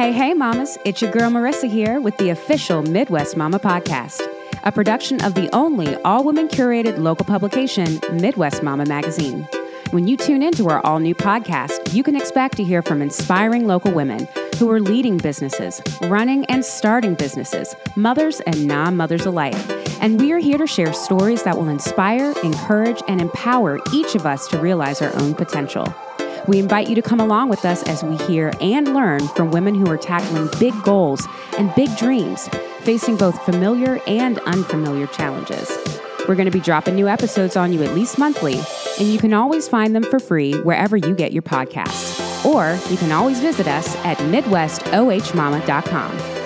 Hey, hey, mamas. It's your girl Marissa here with the official Midwest Mama Podcast, a production of the only all women curated local publication, Midwest Mama Magazine. When you tune into our all new podcast, you can expect to hear from inspiring local women who are leading businesses, running and starting businesses, mothers and non mothers alike. And we are here to share stories that will inspire, encourage, and empower each of us to realize our own potential. We invite you to come along with us as we hear and learn from women who are tackling big goals and big dreams, facing both familiar and unfamiliar challenges. We're going to be dropping new episodes on you at least monthly, and you can always find them for free wherever you get your podcasts. Or you can always visit us at MidwestOHMama.com.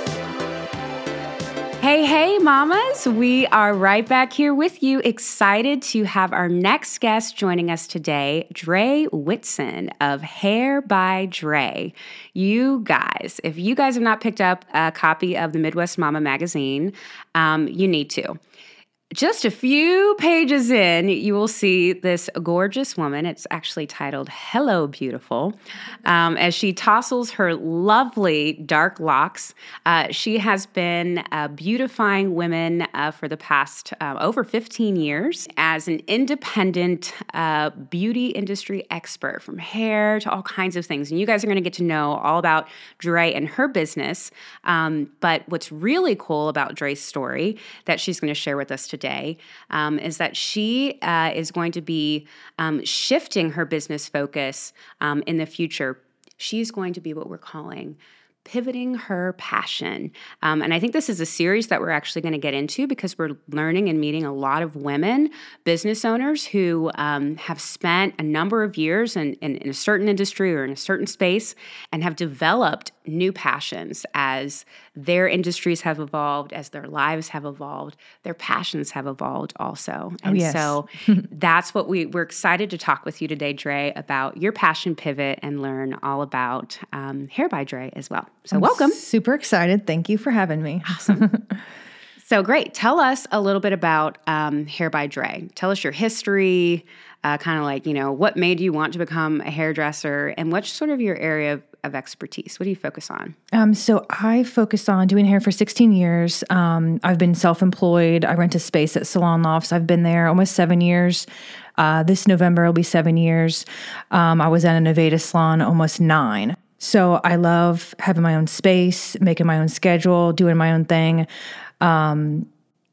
Hey, hey, mamas. We are right back here with you. Excited to have our next guest joining us today, Dre Whitson of Hair by Dre. You guys, if you guys have not picked up a copy of the Midwest Mama magazine, um, you need to. Just a few pages in, you will see this gorgeous woman. It's actually titled Hello Beautiful. Um, as she tousles her lovely dark locks, uh, she has been uh, beautifying women uh, for the past uh, over 15 years as an independent uh, beauty industry expert from hair to all kinds of things. And you guys are going to get to know all about Dre and her business. Um, but what's really cool about Dre's story that she's going to share with us today um, is that she uh, is going to be um, shifting her business focus um, in the future. She's going to be what we're calling pivoting her passion. Um, and I think this is a series that we're actually going to get into because we're learning and meeting a lot of women business owners who um, have spent a number of years in, in, in, a certain industry or in a certain space and have developed new passions as their industries have evolved, as their lives have evolved, their passions have evolved also. Oh, And yes. so that's what we, we're excited to talk with you today, Dre, about your passion pivot and learn all about um, Hair by Dre as well. So, welcome. Super excited. Thank you for having me. Awesome. so, great. Tell us a little bit about um, Hair by Dre. Tell us your history, uh, kind of like, you know, what made you want to become a hairdresser and what's sort of your area of, of expertise? What do you focus on? Um, so I focused on doing hair for 16 years. Um, I've been self-employed. I rent a space at Salon Lofts. I've been there almost seven years. Uh, this November will be seven years. Um, I was at an Aveda salon almost nine. So I love having my own space, making my own schedule, doing my own thing. Um,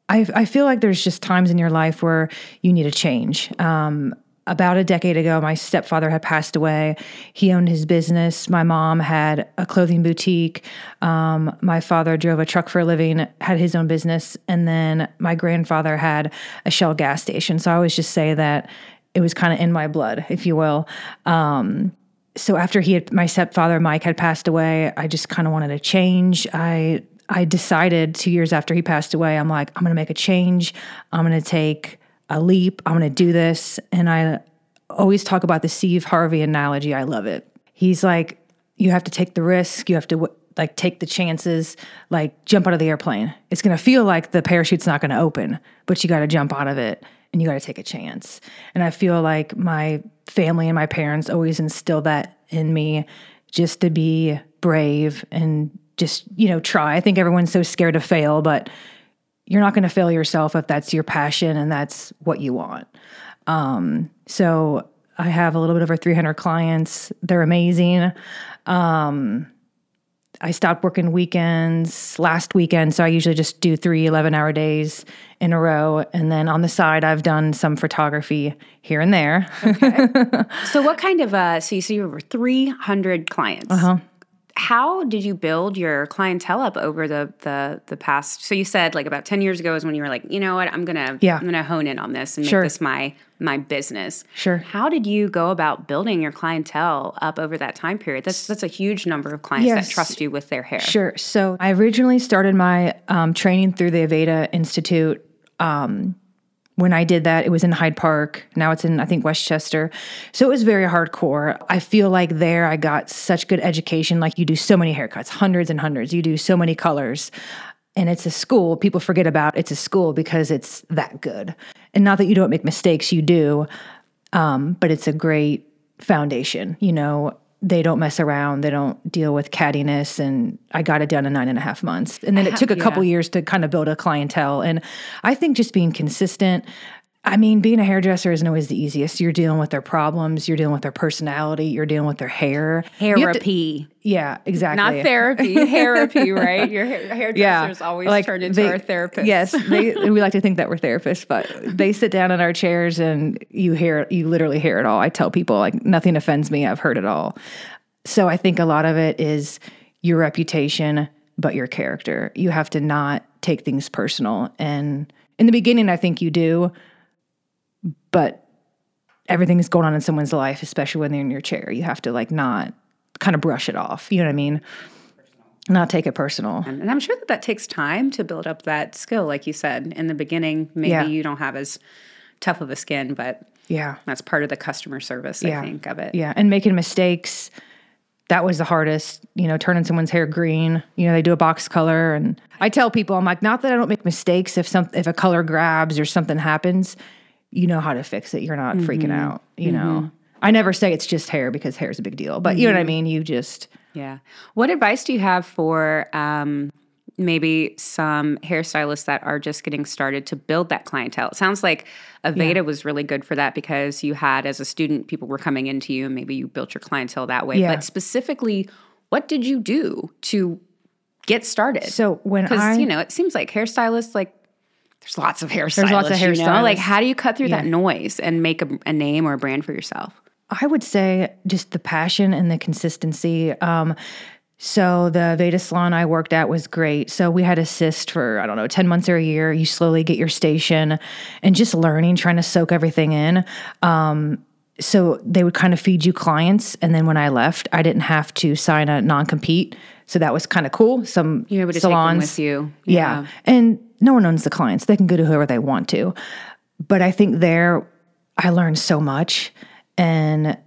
I, I feel like there's just times in your life where you need a change. Um, about a decade ago, my stepfather had passed away. He owned his business. My mom had a clothing boutique. Um, my father drove a truck for a living, had his own business. And then my grandfather had a Shell gas station. So I always just say that it was kind of in my blood, if you will. Um, so after he had, my stepfather Mike had passed away, I just kind of wanted a change. I I decided two years after he passed away, I'm like, I'm going to make a change. I'm going to take a leap. I'm going to do this. And I always talk about the Steve Harvey analogy. I love it. He's like, you have to take the risk. You have to like take the chances. Like jump out of the airplane. It's going to feel like the parachute's not going to open, but you got to jump out of it and you got to take a chance. And I feel like my family and my parents always instilled that in me just to be brave and just, you know, try. I think everyone's so scared to fail, but you're not going to fail yourself if that's your passion and that's what you want. Um, so I have a little bit over 300 clients. They're amazing. Um, I stopped working weekends last weekend, so I usually just do three 11 hour days in a row. And then on the side, I've done some photography here and there. So, what kind of, uh, so you see over 300 clients. Uh-huh. How did you build your clientele up over the, the the past? So you said like about ten years ago is when you were like, you know what, I'm gonna Yeah. I'm gonna hone in on this and Sure. make this my my business. Sure. How did you go about building your clientele up over that time period? That's that's a huge number of clients Yes. that trust you with their hair. Sure. So I originally started my um, training through the Aveda Institute. Um, when I did that, it was in Hyde Park. Now it's in, I think, Westchester. So it was very hardcore. I feel like there I got such good education. Like you do so many haircuts, hundreds and hundreds. You do so many colors. And it's a school. People forget about it's a school because it's that good. And not that you don't make mistakes, you do. Um, but it's a great foundation. You know, they don't mess around. They don't deal with cattiness. And I got it done in nine and a half months. And then it took a couple years to kind of build a clientele. And I think just being consistent, I mean, being a hairdresser isn't always the easiest. You're dealing with their problems, you're dealing with their personality, you're dealing with their hair. Have to- Therapy. yeah, exactly. Not therapy, therapy, right? Your hair, hairdressers always turn into they- our therapists. Yes, they, we like to think that we're therapists, but they sit down in our chairs and you hear, you literally hear it all. I tell people like nothing offends me. I've heard it all. So I think a lot of it is your reputation, but your character. You have to not take things personal. And in the beginning, I think you do, but everything's going on in someone's life, especially when they're in your chair. You have to like not kind of brush it off. You know what I mean? Not take it personal. And I'm sure that that takes time to build up that skill. Like you said, in the beginning, maybe Yeah. you don't have as tough of a skin, but Yeah. that's part of the customer service, Yeah. I think, of it. Yeah, and making mistakes. That was the hardest, you know, turning someone's hair green. You know, they do a box color and I tell people I'm like, not that I don't make mistakes if some if a color grabs or something happens, you know how to fix it. You're not freaking mm-hmm. out, you know. Mm-hmm. I never say it's just hair because hair is a big deal, but you know what I mm-hmm. mean? You just Yeah. What advice do you have for um, maybe some hairstylists that are just getting started to build that clientele? It sounds like Aveda was really good for that because you had, as a student, people were coming into you and maybe you built your clientele that way. Yeah. But specifically, what did you do to get started? So when because I you know, it seems like hairstylists like. There's lots of hairstylists. There's lots of You know? Like, how do you cut through that noise and make a, a name or a brand for yourself? I would say just the passion and the consistency. Um, so the Aveda salon I worked at was great. So we had assist for I don't know ten months or a year. You slowly get your station, and just learning, trying to soak everything in. Um, so they would kind of feed you clients, and then when I left, I didn't have to sign a non compete. So that was kind of cool. Some You're able to salons, with you. yeah. And no one owns the clients. They can go to whoever they want to. But I think there I learned so much and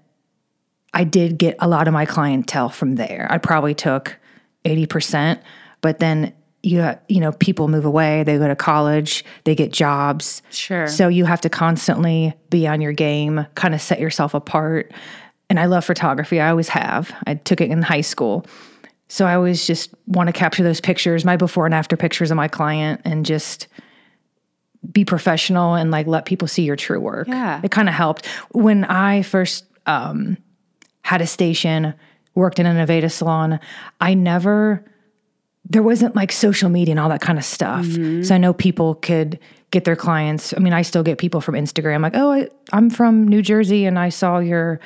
I did get a lot of my clientele from there. I probably took 80%, but then you you know, people move away, they go to college, they get jobs. Sure. So you have to constantly be on your game, kind of set yourself apart. And I love photography. I always have. I took it in high school. So I always just want to capture those pictures, my before and after pictures of my client and just be professional and like let people see your true work. Yeah. It kind of helped. When I first um, had a station, worked in an Aveda salon, I never there wasn't like social media and all that kind of stuff. So I know people could get their clients. I mean, I still get people from Instagram like, "Oh, I, I'm from New Jersey and I saw your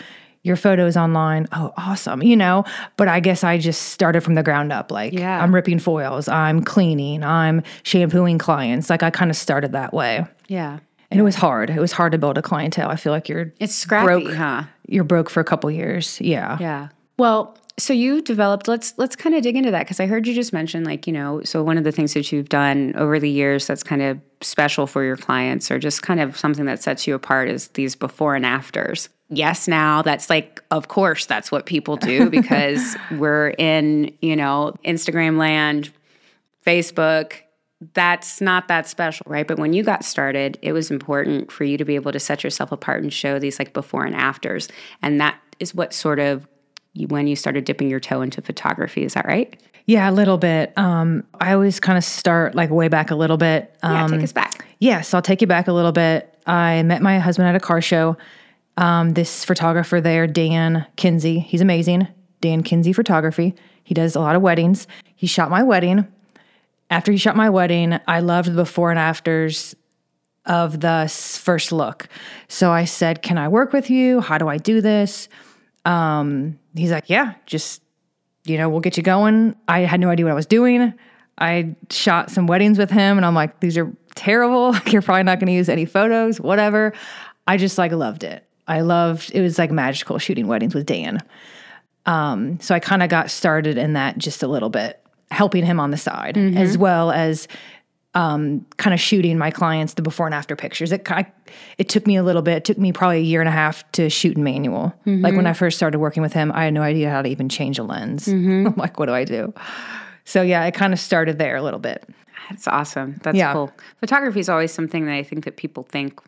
your photos online. Oh, awesome." You know, but I guess I just started from the ground up like Yeah. I'm ripping foils, I'm cleaning, I'm shampooing clients. Like I kind of started that way. Yeah. And it was hard. It was hard to build a clientele. I feel like you're It's scrappy, broke. huh? You're broke for a couple years. Yeah. Yeah. Well, so you developed let's let's kind of dig into that because I heard you just mention like, you know, so one of the things that you've done over the years that's kind of special for your clients or just kind of something that sets you apart is these before and afters. Yes, now that's like of course that's what people do because we're in, you know, Instagram land, Facebook, that's not that special, right? But when you got started, it was important for you to be able to set yourself apart and show these like before and afters. And that is what sort of you, when you started dipping your toe into photography. Is that right? Yeah, a little bit. Um, I always kind of start like way back a little bit. Um, Yeah, take us back. Yes, I'll take you back a little bit. I met my husband at a car show. Um, this photographer there, Dan Kinsey, he's amazing. Dan Kinsey Photography. He does a lot of weddings. He shot my wedding. After he shot my wedding, I loved the before and afters of the first look. So I said, Can I work with you? How do I do this? Um, he's like, Yeah, just you know, we'll get you going. I had no idea what I was doing. I shot some weddings with him and I'm like, these are terrible. You're probably not going to use any photos, whatever. I just like loved it. I loved it was like magical shooting weddings with Dan. Um, so I kind of got started in that just a little bit, helping him on the side, as well as um, kind of shooting my clients the before and after pictures. It I, it took me a little bit. It took me probably a year and a half to shoot in manual. Like when I first started working with him, I had no idea how to even change a lens. I'm like, what do I do? So yeah, it kind of started there a little bit. That's awesome. That's Yeah. cool. Photography is always something that I think that people think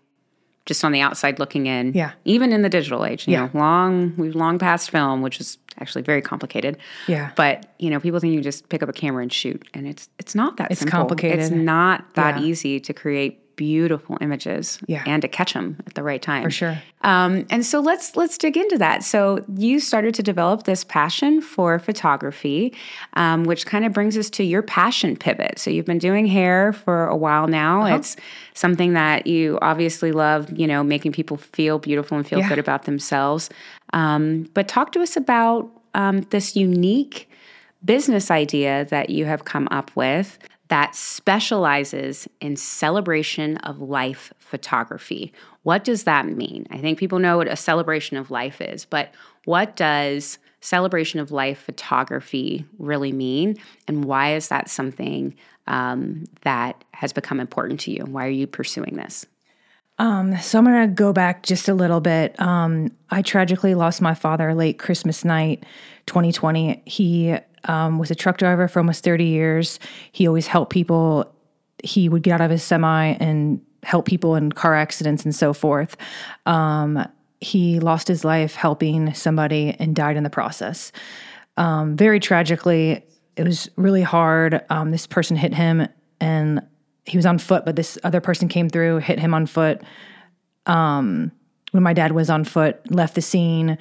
just on the outside looking in. Yeah. Even in the digital age, you Yeah. know, long we've long past film, which is actually very complicated. Yeah. But you know, people think you just pick up a camera and shoot, and it's it's not that It's simple. complicated. It's not that Yeah. easy to create beautiful images Yeah. and to catch them at the right time. For sure. Um, and so let's let's dig into that. So you started to develop this passion for photography, um, which kind of brings us to your passion pivot. So you've been doing hair for a while now. Uh-huh. It's something that you obviously love. You know, making people feel beautiful and feel Yeah. good about themselves. Um, but talk to us about um, this unique business idea that you have come up with that specializes in celebration of life photography. What does that mean? I think people know what a celebration of life is, but what does celebration of life photography really mean? And why is that something um, that has become important to you? And why are you pursuing this? So I'm going to go back just a little bit. Um, I tragically lost my father late Christmas night, 2020. He um, was a truck driver for almost 30 years. He always helped people. He would get out of his semi and help people in car accidents and so forth. Um, he lost his life helping somebody and died in the process. Um, very tragically, it was really hard. Um, this person hit him and he was on foot, but this other person came through, hit him on foot. Um, when my dad was on foot, left the scene.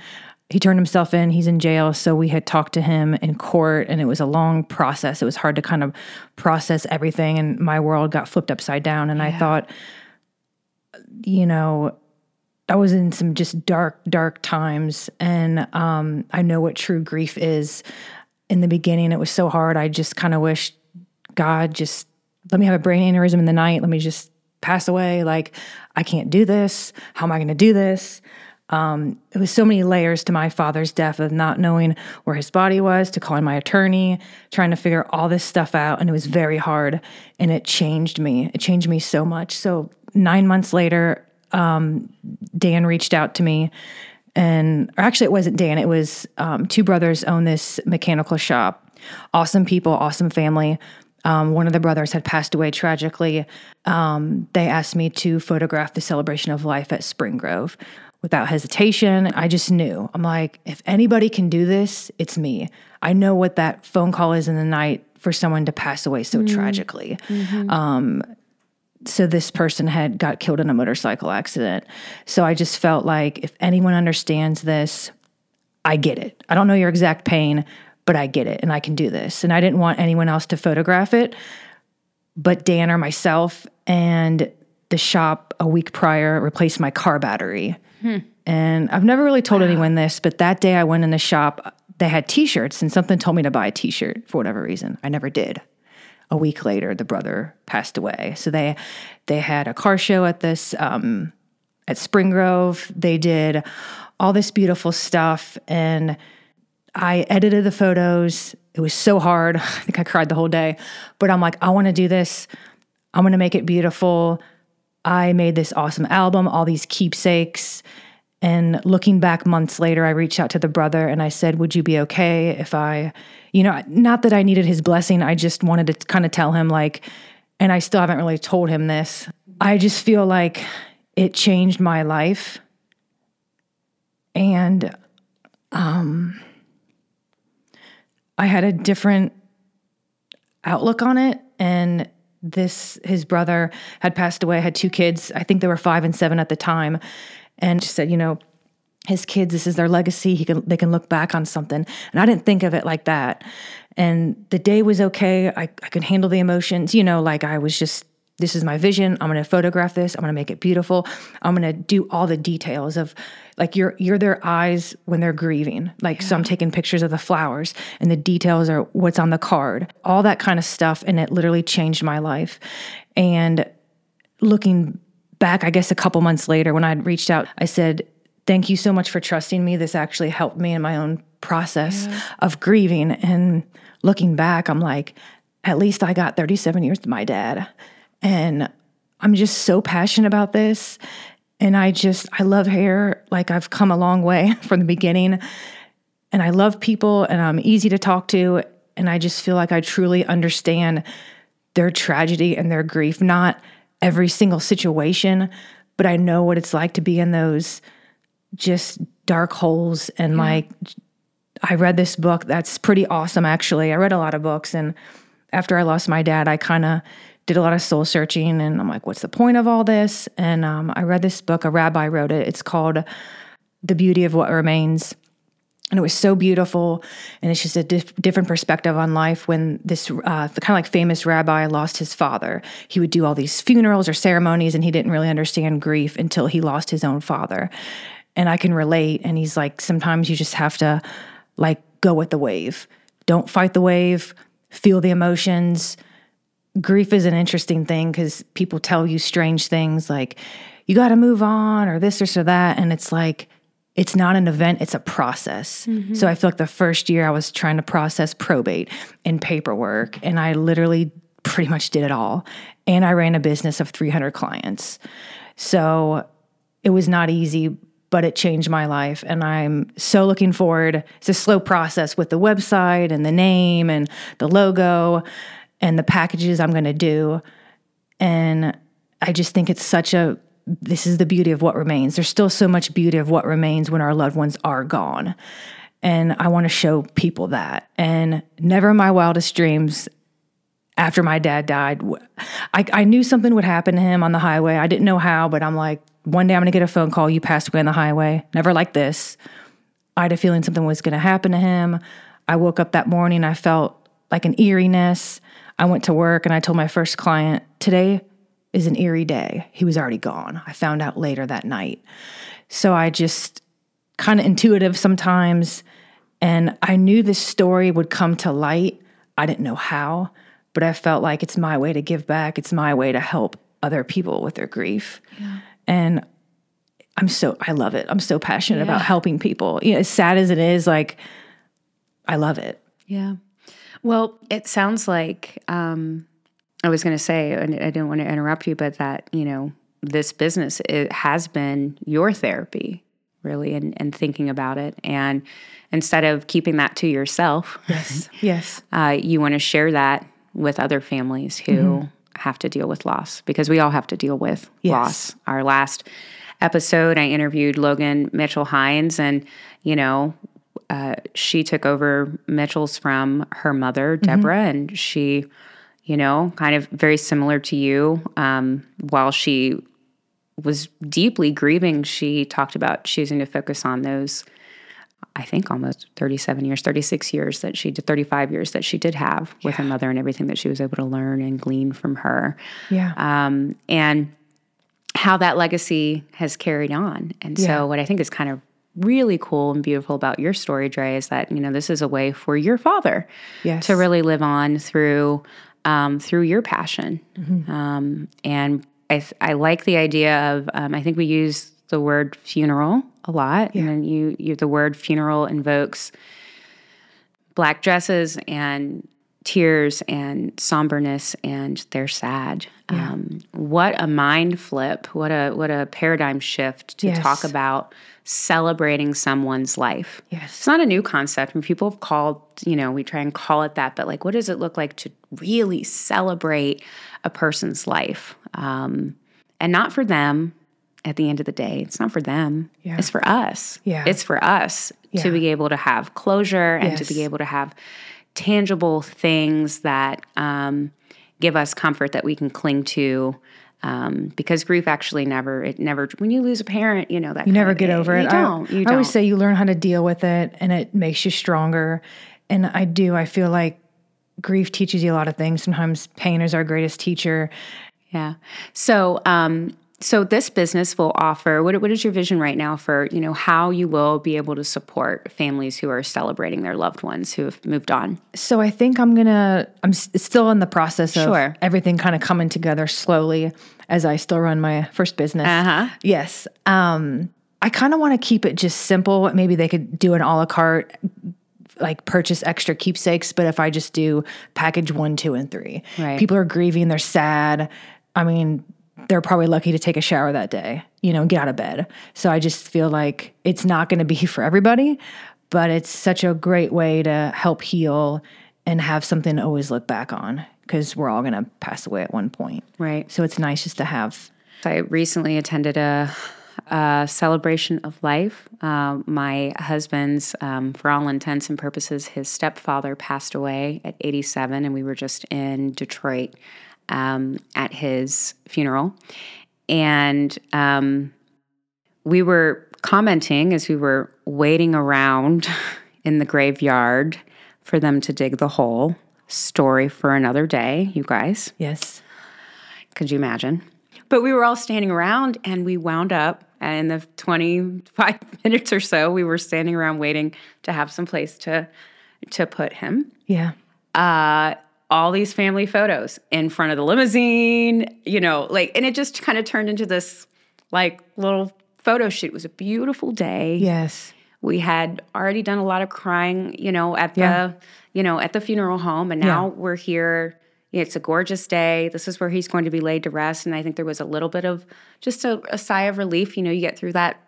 He turned himself in. He's in jail. So we had talked to him in court, and it was a long process. It was hard to kind of process everything, and my world got flipped upside down. And I thought, you know, I was in some just dark, dark times, and um, I know what true grief is. In the beginning, it was so hard. I just kind of wished God just let me have a brain aneurysm in the night. Let me just pass away. Like I can't do this. How am I going to do this? Um, it was so many layers to my father's death of not knowing where his body was, to calling my attorney, trying to figure all this stuff out, and it was very hard. And it changed me. It changed me so much. So nine months later, um, Dan reached out to me, and or actually, it wasn't Dan. It was um, two brothers own this mechanical shop. Awesome people, awesome family. Um, one of the brothers had passed away tragically. Um, they asked me to photograph the celebration of life at Spring Grove. Without hesitation, I just knew. I'm like, if anybody can do this, it's me. I know what that phone call is in the night for someone to pass away so tragically. Um, so this person had got killed in a motorcycle accident. So I just felt like if anyone understands this, I get it. I don't know your exact pain, but I get it and I can do this. And I didn't want anyone else to photograph it, but Dan or myself and the shop a week prior replaced my car battery. And I've never really told anyone this, but that day I went in the shop, they had t shirts and something told me to buy a t shirt for whatever reason. I never did. A week later, the brother passed away. So they they had a car show at this um, at Spring Grove. They did all this beautiful stuff, and I edited the photos. It was so hard. I think I cried the whole day. But I'm like, I want to do this. I'm going to make it beautiful. I made this awesome album, all these keepsakes. And looking back months later, I reached out to the brother and I said, Would you be okay if I, you know, not that I needed his blessing, I just wanted to kind of tell him, like, and I still haven't really told him this. I just feel like it changed my life. And um, I had a different outlook on it. And this, his brother had passed away, had two kids. I think they were five and seven at the time. And she said, you know, his kids, this is their legacy. He can, they can look back on something. And I didn't think of it like that. And the day was okay. I, I could handle the emotions, you know, like I was just, this is my vision. I'm going to photograph this. I'm going to make it beautiful. I'm going to do all the details of like you're you're their eyes when they're grieving. Like so I'm taking pictures of the flowers and the details are what's on the card. All that kind of stuff and it literally changed my life. And looking back, I guess a couple months later when I'd reached out, I said, "Thank you so much for trusting me. This actually helped me in my own process of grieving." And looking back, I'm like, at least I got 37 years with my dad. And I'm just so passionate about this. And I just, I love hair. Like I've come a long way from the beginning. And I love people and I'm easy to talk to. And I just feel like I truly understand their tragedy and their grief. Not every single situation, but I know what it's like to be in those just dark holes and like I read this book that's pretty awesome actually. I read a lot of books and after I lost my dad, I kind of did a lot of soul searching and I'm like, what's the point of all this? And um, I read this book, a rabbi wrote it. It's called The Beauty of What Remains. And it was so beautiful. And it's just a dif- different perspective on life when this uh, kind of like famous rabbi lost his father. He would do all these funerals or ceremonies and he didn't really understand grief until he lost his own father. And I can relate. And he's like, sometimes you just have to like go with the wave. Don't fight the wave, feel the emotions. Grief is an interesting thing because people tell you strange things like, you got to move on or this or so that. And it's like, it's not an event, it's a process. Mm-hmm. So I feel like the first year I was trying to process probate and paperwork, and I literally pretty much did it all. And I ran a business of 300 clients. So it was not easy, but it changed my life. And I'm so looking forward. It's a slow process with the website and the name and the logo and the packages I'm going to do. And I just think it's such a, this is the beauty of what remains. There's still so much beauty of what remains when our loved ones are gone. And I want to show people that. And never in my wildest dreams after my dad died, I, I knew something would happen to him on the highway. I didn't know how, but I'm like, one day I'm going to get a phone call. You passed away on the highway. Never like this. I had a feeling something was going to happen to him. I woke up that morning. I felt like an eeriness. I went to work and I told my first client, today is an eerie day. He was already gone. I found out later that night. So I just kind of intuitive sometimes. And I knew this story would come to light. I didn't know how, but I felt like it's my way to give back. It's my way to help other people with their grief. Yeah. And I'm so I love it. I'm so passionate yeah. about helping people. You know, as sad as it is, like I love it. Yeah. Well, it sounds like um, I was going to say, and I didn't want to interrupt you, but that you know this business it has been your therapy, really, and and thinking about it, and instead of keeping that to yourself, yes, yes, uh, you want to share that with other families who. Mm-hmm have to deal with loss because we all have to deal with yes. loss. Our last episode, I interviewed Logan Mitchell Hines, and you know, uh, she took over Mitchell's from her mother, mm-hmm. Deborah, mm-hmm. and she, you know, kind of very similar to you. Um, while she was deeply grieving, she talked about choosing to focus on those I think almost 37 years, 36 years that she did, 35 years that she did have with yeah. her mother and everything that she was able to learn and glean from her. Yeah. Um, and how that legacy has carried on. And yeah. so, what I think is kind of really cool and beautiful about your story, Dre, is that you know this is a way for your father yes. to really live on through um, through your passion. Mm-hmm. Um, and I, I like the idea of um, I think we use the word funeral a lot. Yeah. And you, you, the word funeral invokes black dresses and tears and somberness and they're sad. Yeah. Um, what a mind flip! What a what a paradigm shift to yes. talk about celebrating someone's life. Yes, it's not a new concept. and people have called you know we try and call it that, but like, what does it look like to really celebrate a person's life? Um, and not for them, at the end of the day. It's not for them. Yeah. It's for us. Yeah. It's for us yeah. to be able to have closure and yes. to be able to have tangible things that um, give us comfort that we can cling to. Um, because grief actually never, it never, when you lose a parent, you know, that you never get over it. You don't. You I, don't. I always say you learn how to deal with it and it makes you stronger. And I do, I feel like grief teaches you a lot of things. Sometimes pain is our greatest teacher. Yeah. So, um, so this business will offer what, what is your vision right now for you know how you will be able to support families who are celebrating their loved ones who have moved on so i think i'm gonna i'm still in the process of sure. everything kind of coming together slowly as i still run my first business uh-huh. yes um, i kind of want to keep it just simple maybe they could do an a la carte like purchase extra keepsakes, but if I just do package one, two, and three, right. people are grieving, they're sad. I mean, they're probably lucky to take a shower that day, you know, get out of bed. So I just feel like it's not going to be for everybody, but it's such a great way to help heal and have something to always look back on because we're all going to pass away at one point. Right. So it's nice just to have I recently attended a, a celebration of life. Uh, my husband's, um, for all intents and purposes, his stepfather passed away at 87, and we were just in Detroit um, at his funeral. And um, we were commenting as we were waiting around in the graveyard for them to dig the hole. Story for another day, you guys. Yes. Could you imagine? But we were all standing around and we wound up in the 25 minutes or so we were standing around waiting to have some place to to put him. Yeah. Uh all these family photos in front of the limousine, you know, like and it just kind of turned into this like little photo shoot. It was a beautiful day. Yes. We had already done a lot of crying, you know, at the, Yeah. you know, at the funeral home, and now we're here. It's a gorgeous day. This is where he's going to be laid to rest, and I think there was a little bit of just a, a sigh of relief. You know, you get through that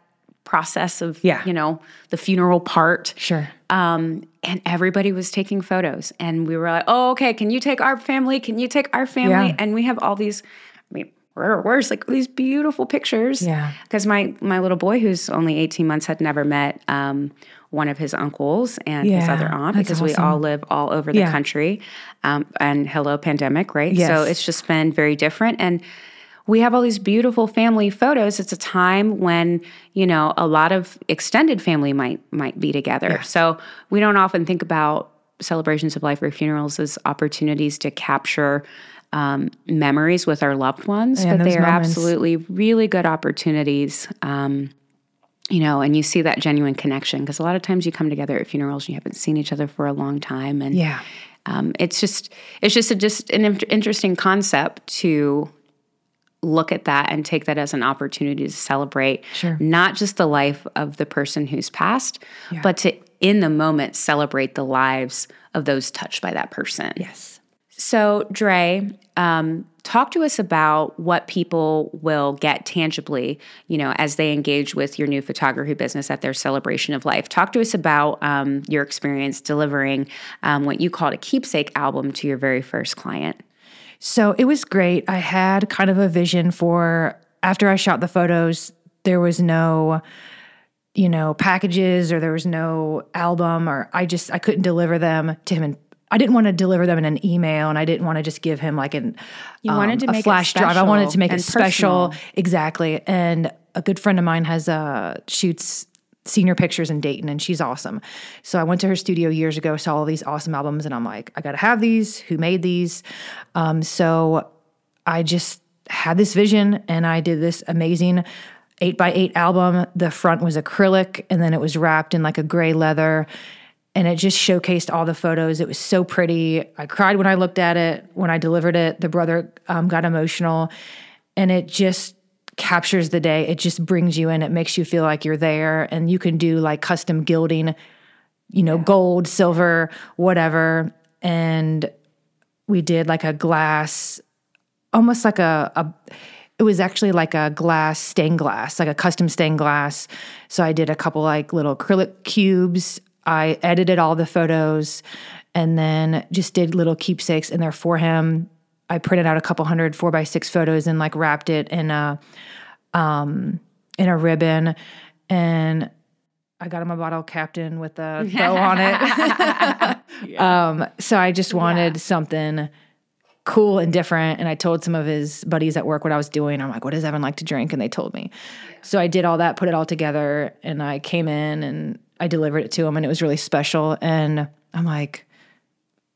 process of, Yeah. you know, the funeral part, Sure. um, and everybody was taking photos, and we were like, "Oh, okay. Can you take our family? Can you take our family?" Yeah. And we have all these. I mean, where where's like these beautiful pictures? Yeah. because my my little boy who's only 18 months had never met um, one of his uncles and his other aunt because we all live all over the Yeah. country um, and hello pandemic right so it's just been very different and we have all these beautiful family photos it's a time when you know a lot of extended family might might be together so we don't often think about celebrations of life or funerals as opportunities to capture um, memories with our loved ones, Yeah, but they are moments. absolutely really good opportunities. Um, you know, and you see that genuine connection because a lot of times you come together at funerals and you haven't seen each other for a long time, and Yeah. um, it's just it's just a, just an in- interesting concept to look at that and take that as an opportunity to celebrate Sure. not just the life of the person who's passed, but to in the moment celebrate the lives of those touched by that person. Yes. So, Dre, um, talk to us about what people will get tangibly, you know, as they engage with your new photography business at their celebration of life. Talk to us about um, your experience delivering um, what you called a keepsake album to your very first client. So it was great. I had kind of a vision for after I shot the photos, there was no, you know, packages or there was no album or I just I couldn't deliver them to him and I didn't want to deliver them in an email and I didn't want to just give him like an You wanted to a make flash drive. I wanted to make it special. personal. Exactly. And a good friend of mine has uh shoots senior pictures in Dayton and she's awesome. So I went to her studio years ago, saw all these awesome albums and I'm like, I got to have these. Who made these? Um, so I just had this vision and I did this amazing eight by eight album. The front was acrylic and then it was wrapped in like a gray leather and it just showcased all the photos. It was so pretty. I cried when I looked at it. When I delivered it, the brother um, got emotional and it just captures the day. It just brings you in. It makes you feel like you're there and you can do like custom gilding, you know, gold, silver, whatever. And we did like a glass almost like a, a it was actually like a glass stained glass like a custom stained glass so i did a couple like little acrylic cubes i edited all the photos and then just did little keepsakes in there for him i printed out a couple hundred four by six photos and like wrapped it in a um in a ribbon and I got him a bottle captain with a bow on it. um, so I just wanted something cool and different. And I told some of his buddies at work what I was doing. I'm like, what does Evan like to drink? And they told me. So I did all that, put it all together, and I came in and I delivered it to him, and it was really special. And I'm like,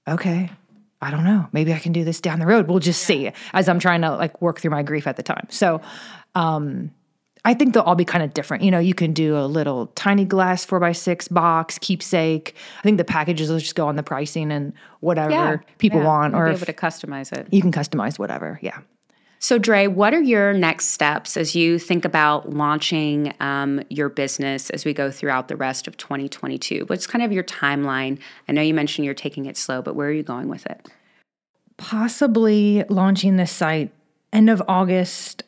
okay, I don't know. Maybe I can do this down the road. We'll just see as I'm trying to like work through my grief at the time. So, um, I think they'll all be kind of different. You know, you can do a little tiny glass four by six box, keepsake. I think the packages will just go on the pricing and whatever people yeah, want, you'll or be if able to customize it. you can customize whatever. Yeah. So, Dre, what are your next steps as you think about launching um, your business as we go throughout the rest of 2022? What's kind of your timeline? I know you mentioned you're taking it slow, but where are you going with it? Possibly launching this site end of August,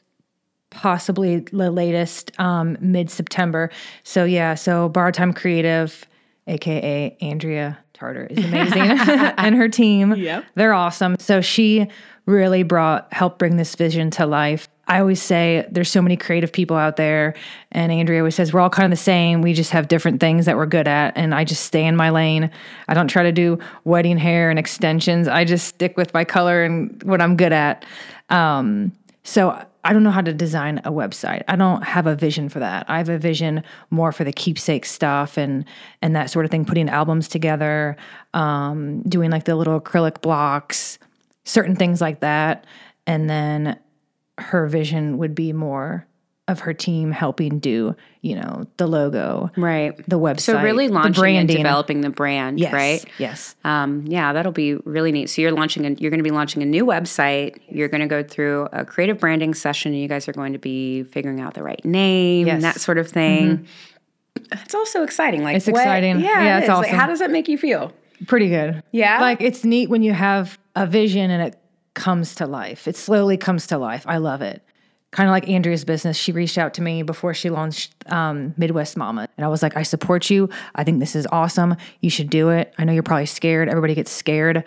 possibly the latest um, mid September. So yeah, so Bar Time Creative, aka Andrea Tartar, is amazing, and her team. Yep. they're awesome. So she really brought helped bring this vision to life. I always say there's so many creative people out there, and Andrea always says we're all kind of the same. We just have different things that we're good at, and I just stay in my lane. I don't try to do wedding hair and extensions. I just stick with my color and what I'm good at. Um, so I don't know how to design a website. I don't have a vision for that. I have a vision more for the keepsake stuff and and that sort of thing. Putting albums together, um, doing like the little acrylic blocks, certain things like that, and then her vision would be more of her team helping do, you know, the logo, right, the website, so really the launching and developing the brand, Yes, right? Yes. Um, yeah, that'll be really neat. So you're launching, a, you're going to be launching a new website. You're going to go through a creative branding session. And you guys are going to be figuring out the right name Yes. Mm-hmm. and that sort of thing. It's also exciting. Like It's what- exciting. Yeah, Yeah, it it's is. Like, awesome. how does that make you feel? Pretty good. Yeah? Like it's neat when you have a vision and it comes to life. It slowly comes to life. I love it. Kind of like Andrea's business. She reached out to me before she launched um, Midwest Mama. And I was like, I support you. I think this is awesome. You should do it. I know you're probably scared. Everybody gets scared.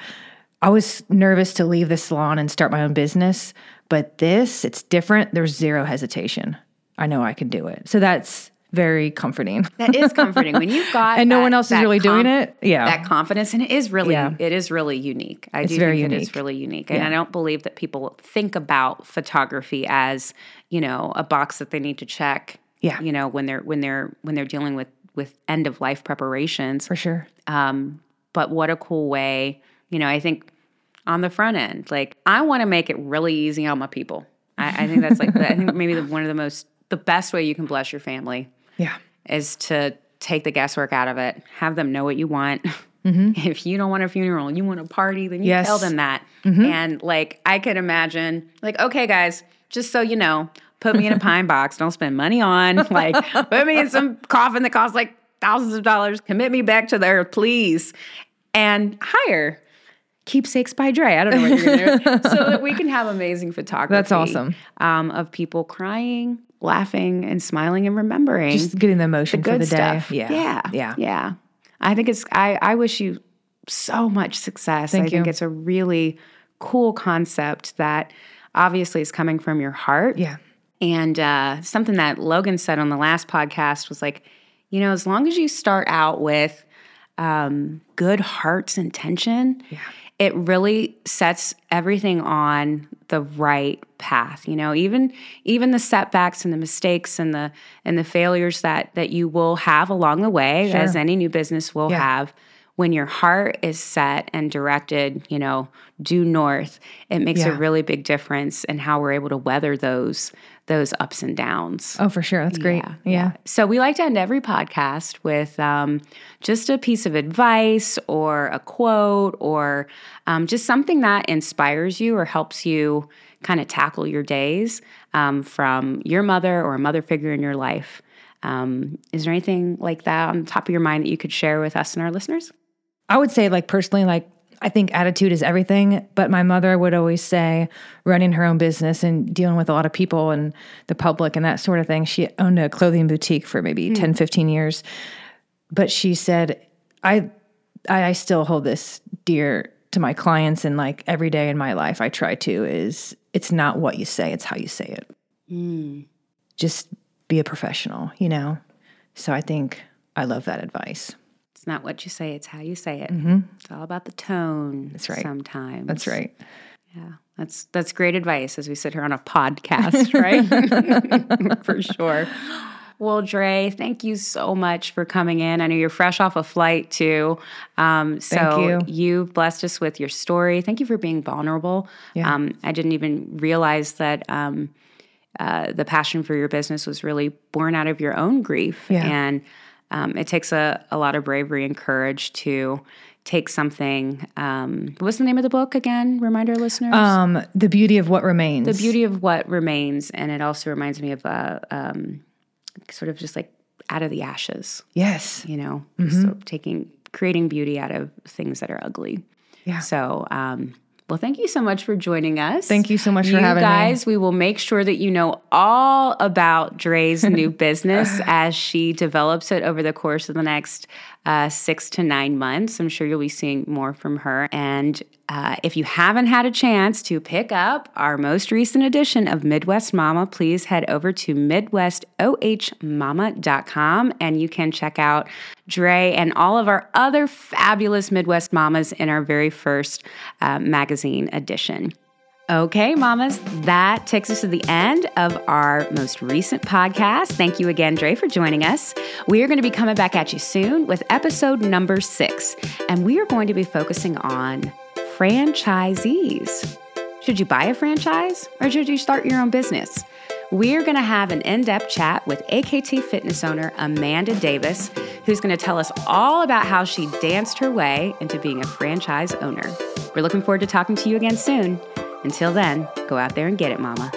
I was nervous to leave the salon and start my own business. But this, it's different. There's zero hesitation. I know I can do it. So that's very comforting. That is comforting when you've got And no that- one else is really doing it. Yeah. that confidence, and it is really Yeah. it is really unique. I It's do think it is really unique, and I don't believe that people think about photography as you know a box that they need to check. Yeah. you know when they're when they're when they're dealing with with end of life preparations. For sure. Um, but what a cool way, you know. I think on the front end, like I want to make it really easy on my people. I, I think that's like the, I think maybe the, one of the most the best way you can bless your family Yeah. is to take the guesswork out of it. Have them know what you want. If you don't want a funeral, you want a party, then you Yes. tell them that. And like I could imagine, like, okay, guys, just so you know, put me in a pine box. Don't spend money on like put me in some coffin that costs like thousands of dollars. Commit me back to there, please. And hire keepsakes by Dre. I don't know what you're gonna do. so that we can have amazing photography. That's awesome. Um, of people crying, laughing, and smiling and remembering Just getting the emotion for good the day. stuff. Yeah. yeah, Yeah. yeah. I think it's. I I wish you so much success. Thank I think it's a really cool concept that obviously is coming from your heart. Yeah. And uh, something that Logan said on the last podcast was like, you know, as long as you start out with um, good heart's intention, it really sets everything on the right path. You know, even even the setbacks and the mistakes and the and the failures that that you will have along the way, as any new business will Yeah. have. When your heart is set and directed, you know, due north, it makes a really big difference in how we're able to weather those those ups and downs. Oh, for sure. That's great. Yeah. So we like to end every podcast with um, just a piece of advice or a quote or um, just something that inspires you or helps you kind of tackle your days um, from your mother or a mother figure in your life. Um, is there anything like that on the top of your mind that you could share with us and our listeners? I would say, like, personally, like, I think attitude is everything. But my mother would always say, running her own business and dealing with a lot of people and the public and that sort of thing. She owned a clothing boutique for maybe hmm. 10, 15 years. But she said, I, I, I still hold this dear to my clients and like every day in my life, I try to is it's not what you say, it's how you say it. Hmm. Just be a professional, you know? So I think I love that advice. It's not what you say, it's how you say it. It's all about the tone. That's right. Sometimes That's right. Yeah, that's that's great advice as we sit here on a podcast, right? for sure. Well, Dre, thank you so much for coming in. I know you're fresh off a flight too. Um, so Thank you. you blessed us with your story. Thank you for being vulnerable. Yeah. Um, I didn't even realize that um, uh, the passion for your business was really born out of your own grief. Yeah. And um, it takes a, a lot of bravery and courage to take something. Um, what's the name of the book again? Remind our listeners. Um, the beauty of what remains. the beauty of what remains, and it also reminds me of uh, um, sort of just like out of the ashes. Yes. You know, Mm-hmm. so taking creating beauty out of things that are ugly. Yeah. So, um, well, thank you so much for joining us. Thank you so much for you having me. guys, we will make sure that you know all about Dre's new business as she develops it over the course of the next uh, six to nine months. I'm sure you'll be seeing more from her. And uh, if you haven't had a chance to pick up our most recent edition of Midwest Mama, please head over to MidwestOHMama.com and you can check out Dre and all of our other fabulous Midwest Mamas in our very first uh, magazine edition. Okay, mamas, that takes us to the end of our most recent podcast. Thank you again, Dre, for joining us. We are going to be coming back at you soon with episode number six, and we are going to be focusing on franchisees. Should you buy a franchise or should you start your own business? We're going to have an in depth chat with AKT fitness owner Amanda Davis, who's going to tell us all about how she danced her way into being a franchise owner. We're looking forward to talking to you again soon. Until then, go out there and get it, Mama.